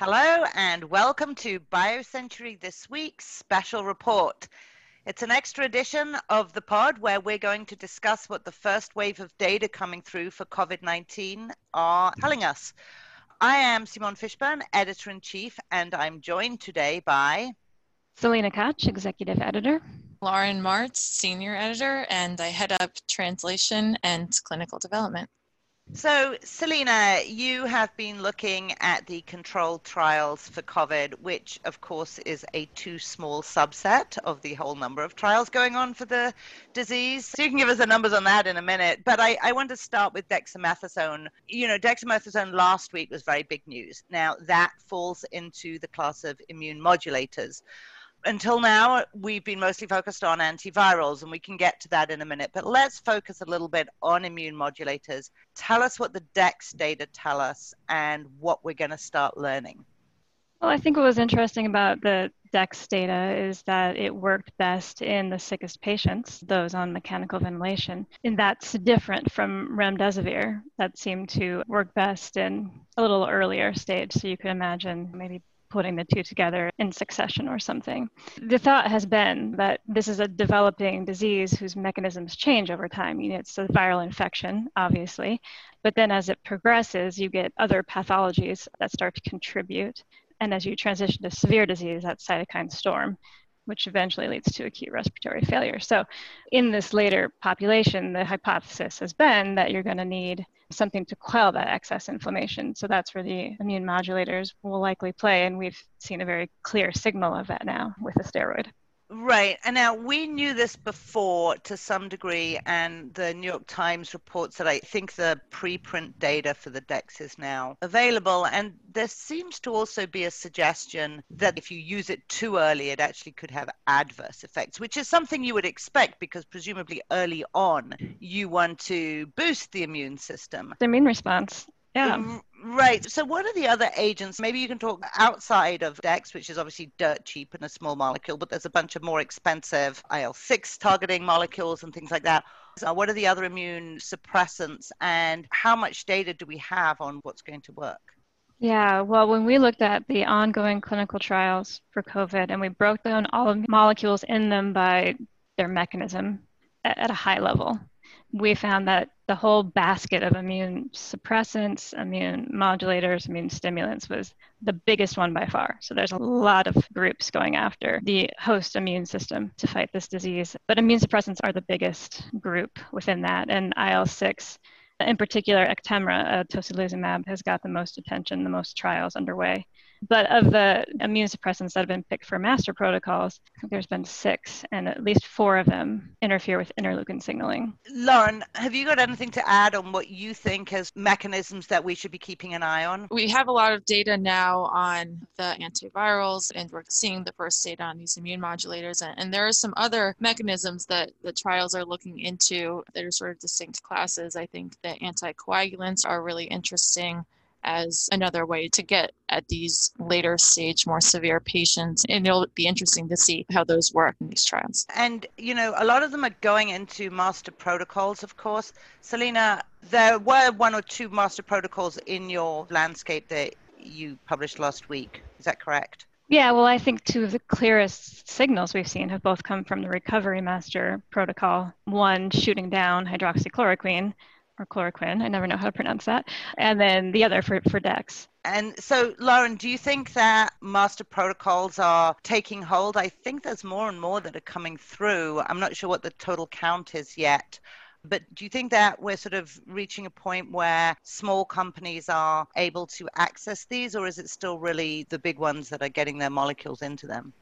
Hello and welcome to BioCentury This Week's special report. It's an extra edition of the pod where we're going to discuss what the first wave of data coming through for COVID 19 are telling us. I am Simone Fishburn, editor in chief, and I'm joined today by Selena Koch, executive editor. Lauren Martz, senior editor, and I head up translation and clinical development. So, Selena, you have been looking at the controlled trials for COVID, which, of course, is a too small subset of the whole number of trials going on for the disease. So, you can give us the numbers on that in a minute. But I, I want to start with dexamethasone. You know, dexamethasone last week was very big news. Now, that falls into the class of immune modulators until now, we've been mostly focused on antivirals, and we can get to that in a minute. But let's focus a little bit on immune modulators. Tell us what the DEX data tell us and what we're going to start learning. Well, I think what was interesting about the DEX data is that it worked best in the sickest patients, those on mechanical ventilation. And that's different from remdesivir that seemed to work best in a little earlier stage. So you could imagine maybe putting the two together in succession or something. The thought has been that this is a developing disease whose mechanisms change over time. You know, it's a viral infection, obviously, but then as it progresses, you get other pathologies that start to contribute. And as you transition to severe disease, that cytokine storm which eventually leads to acute respiratory failure. So, in this later population, the hypothesis has been that you're going to need something to quell that excess inflammation. So, that's where the immune modulators will likely play. And we've seen a very clear signal of that now with a steroid. Right. And now we knew this before to some degree, and the New York Times reports that I think the preprint data for the DEX is now available. And there seems to also be a suggestion that if you use it too early, it actually could have adverse effects, which is something you would expect because presumably early on you want to boost the immune system. The immune response. Yeah. Mm-hmm. Right. So, what are the other agents? Maybe you can talk outside of DEX, which is obviously dirt cheap and a small molecule, but there's a bunch of more expensive IL 6 targeting molecules and things like that. So what are the other immune suppressants, and how much data do we have on what's going to work? Yeah, well, when we looked at the ongoing clinical trials for COVID and we broke down all of the molecules in them by their mechanism at, at a high level, we found that the whole basket of immune suppressants, immune modulators, immune stimulants was the biggest one by far. So there's a lot of groups going after the host immune system to fight this disease. But immune suppressants are the biggest group within that. And IL 6, in particular, Actemra, uh, tocilizumab, has got the most attention, the most trials underway. But of the immune suppressants that have been picked for master protocols, there's been six, and at least four of them interfere with interleukin signaling. Lauren, have you got anything to add on what you think as mechanisms that we should be keeping an eye on? We have a lot of data now on the antivirals, and we're seeing the first data on these immune modulators. And, and there are some other mechanisms that the trials are looking into that are sort of distinct classes. I think the anticoagulants are really interesting as another way to get at these later stage, more severe patients. And it'll be interesting to see how those work in these trials. And, you know, a lot of them are going into master protocols, of course. Selena, there were one or two master protocols in your landscape that you published last week. Is that correct? Yeah, well, I think two of the clearest signals we've seen have both come from the recovery master protocol. One shooting down hydroxychloroquine, or chloroquine. I never know how to pronounce that. And then the other for, for DEX. And so, Lauren, do you think that master protocols are taking hold? I think there's more and more that are coming through. I'm not sure what the total count is yet. But do you think that we're sort of reaching a point where small companies are able to access these, or is it still really the big ones that are getting their molecules into them?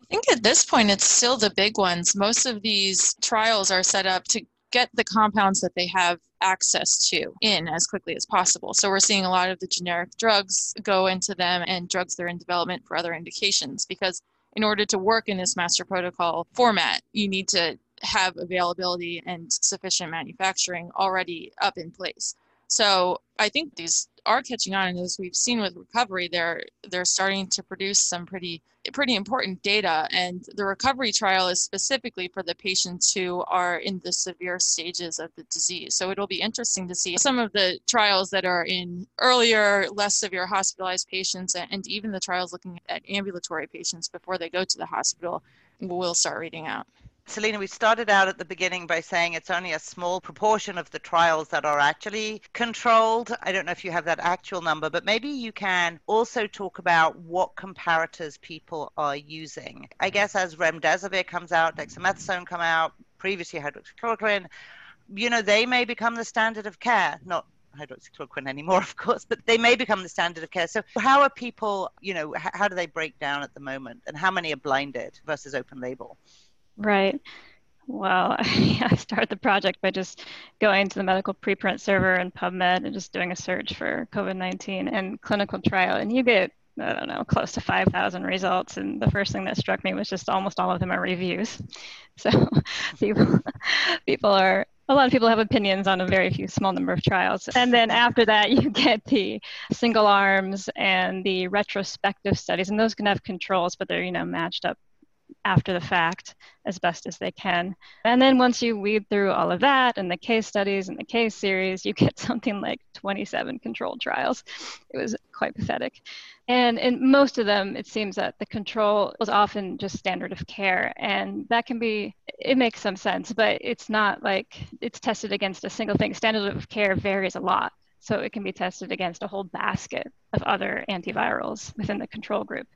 I think at this point, it's still the big ones. Most of these trials are set up to get the compounds that they have access to in as quickly as possible. So we're seeing a lot of the generic drugs go into them and drugs that are in development for other indications because in order to work in this master protocol format, you need to have availability and sufficient manufacturing already up in place. So I think these are catching on, and as we've seen with recovery, they're they're starting to produce some pretty pretty important data. And the recovery trial is specifically for the patients who are in the severe stages of the disease. So it'll be interesting to see some of the trials that are in earlier, less severe hospitalized patients, and even the trials looking at ambulatory patients before they go to the hospital. We'll start reading out. Selena, we started out at the beginning by saying it's only a small proportion of the trials that are actually controlled. I don't know if you have that actual number, but maybe you can also talk about what comparators people are using. I guess as remdesivir comes out, dexamethasone come out, previously hydroxychloroquine, you know, they may become the standard of care, not hydroxychloroquine anymore, of course, but they may become the standard of care. So, how are people, you know, how do they break down at the moment, and how many are blinded versus open label? Right. Well, I started the project by just going to the medical preprint server and PubMed and just doing a search for COVID 19 and clinical trial. And you get, I don't know, close to 5,000 results. And the first thing that struck me was just almost all of them are reviews. So people, people are, a lot of people have opinions on a very few small number of trials. And then after that, you get the single arms and the retrospective studies. And those can have controls, but they're, you know, matched up after the fact as best as they can. And then once you weed through all of that and the case studies and the case series, you get something like 27 controlled trials. It was quite pathetic. And in most of them, it seems that the control was often just standard of care. And that can be, it makes some sense, but it's not like it's tested against a single thing. Standard of care varies a lot. So it can be tested against a whole basket of other antivirals within the control group.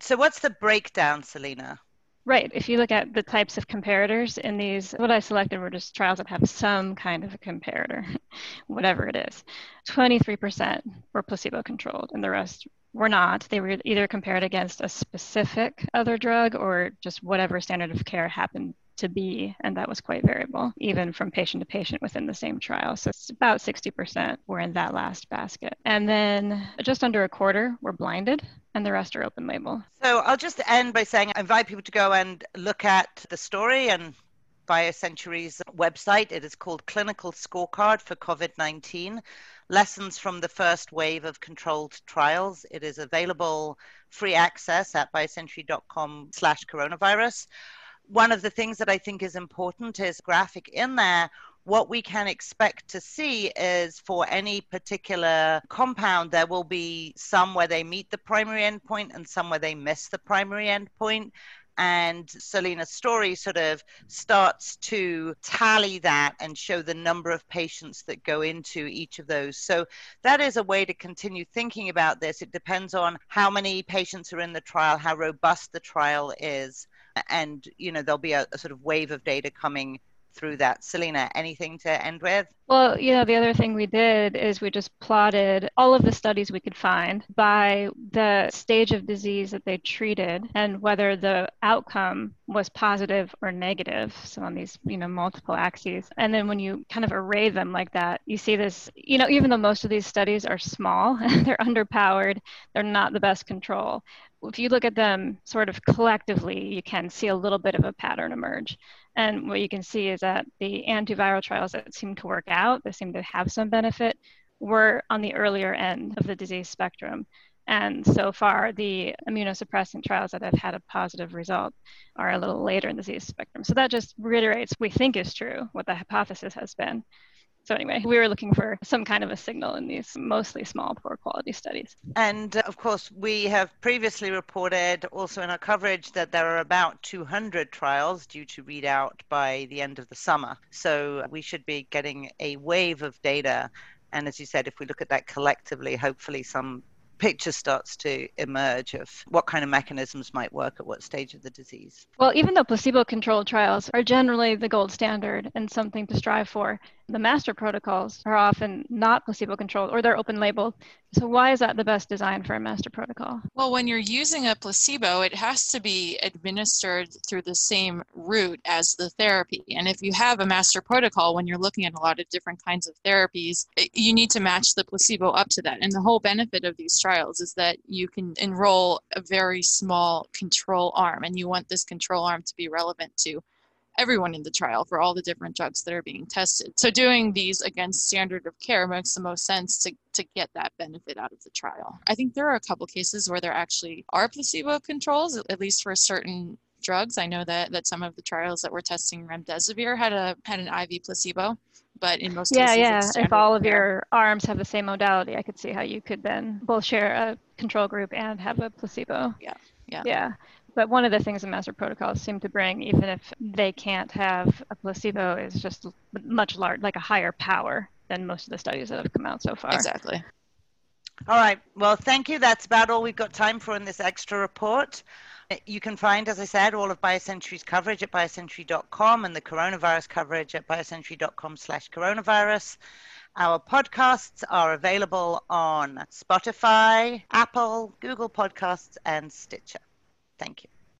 So, what's the breakdown, Selena? Right. If you look at the types of comparators in these, what I selected were just trials that have some kind of a comparator, whatever it is. 23% were placebo controlled, and the rest were not. They were either compared against a specific other drug or just whatever standard of care happened to be, and that was quite variable, even from patient to patient within the same trial. So it's about 60% were in that last basket. And then just under a quarter were blinded, and the rest are open label. So I'll just end by saying I invite people to go and look at the story and BioCentury's website. It is called Clinical Scorecard for COVID 19 Lessons from the First Wave of Controlled Trials. It is available free access at biocentury.com slash coronavirus one of the things that I think is important is graphic in there. What we can expect to see is for any particular compound, there will be some where they meet the primary endpoint and some where they miss the primary endpoint and Selena's story sort of starts to tally that and show the number of patients that go into each of those. So that is a way to continue thinking about this. It depends on how many patients are in the trial, how robust the trial is and you know there'll be a, a sort of wave of data coming through that. Selena, anything to end with? Well, you know, the other thing we did is we just plotted all of the studies we could find by the stage of disease that they treated and whether the outcome was positive or negative. So on these, you know, multiple axes. And then when you kind of array them like that, you see this, you know, even though most of these studies are small, they're underpowered, they're not the best control if you look at them sort of collectively, you can see a little bit of a pattern emerge. And what you can see is that the antiviral trials that seem to work out, that seem to have some benefit, were on the earlier end of the disease spectrum. And so far, the immunosuppressant trials that have had a positive result are a little later in the disease spectrum. So that just reiterates we think is true, what the hypothesis has been. So anyway, we were looking for some kind of a signal in these mostly small, poor quality studies. And uh, of course, we have previously reported also in our coverage that there are about 200 trials due to read out by the end of the summer. So we should be getting a wave of data. And as you said, if we look at that collectively, hopefully some picture starts to emerge of what kind of mechanisms might work at what stage of the disease. Well, even though placebo controlled trials are generally the gold standard and something to strive for, the master protocols are often not placebo controlled or they're open label. So, why is that the best design for a master protocol? Well, when you're using a placebo, it has to be administered through the same route as the therapy. And if you have a master protocol, when you're looking at a lot of different kinds of therapies, eh, you need to match the placebo up to that. And the whole benefit of these trials is that you can enroll a very small control arm, and you want this control arm to be relevant to everyone in the trial for all the different drugs that are being tested. So doing these against standard of care makes the most sense to, to get that benefit out of the trial. I think there are a couple cases where there actually are placebo controls, at least for certain drugs. I know that that some of the trials that were testing remdesivir had a had an IV placebo, but in most yeah, cases, yeah. If all of your arms have the same modality, I could see how you could then both share a control group and have a placebo. Yeah, yeah, yeah. But one of the things the master protocols seem to bring, even if they can't have a placebo, is just much larger, like a higher power than most of the studies that have come out so far. Exactly. All right. Well, thank you. That's about all we've got time for in this extra report. You can find, as I said, all of BioCentury's coverage at biocentury.com and the coronavirus coverage at biocentury.com slash coronavirus. Our podcasts are available on Spotify, Apple, Google Podcasts, and Stitcher. Thank you.